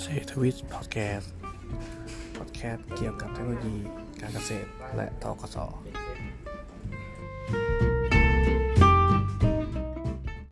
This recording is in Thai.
เศรษฐวิทย์พอดแคสต์พอดแคสต์เกี่ยวกับเทคโนโลยีการเกษตรและทกศ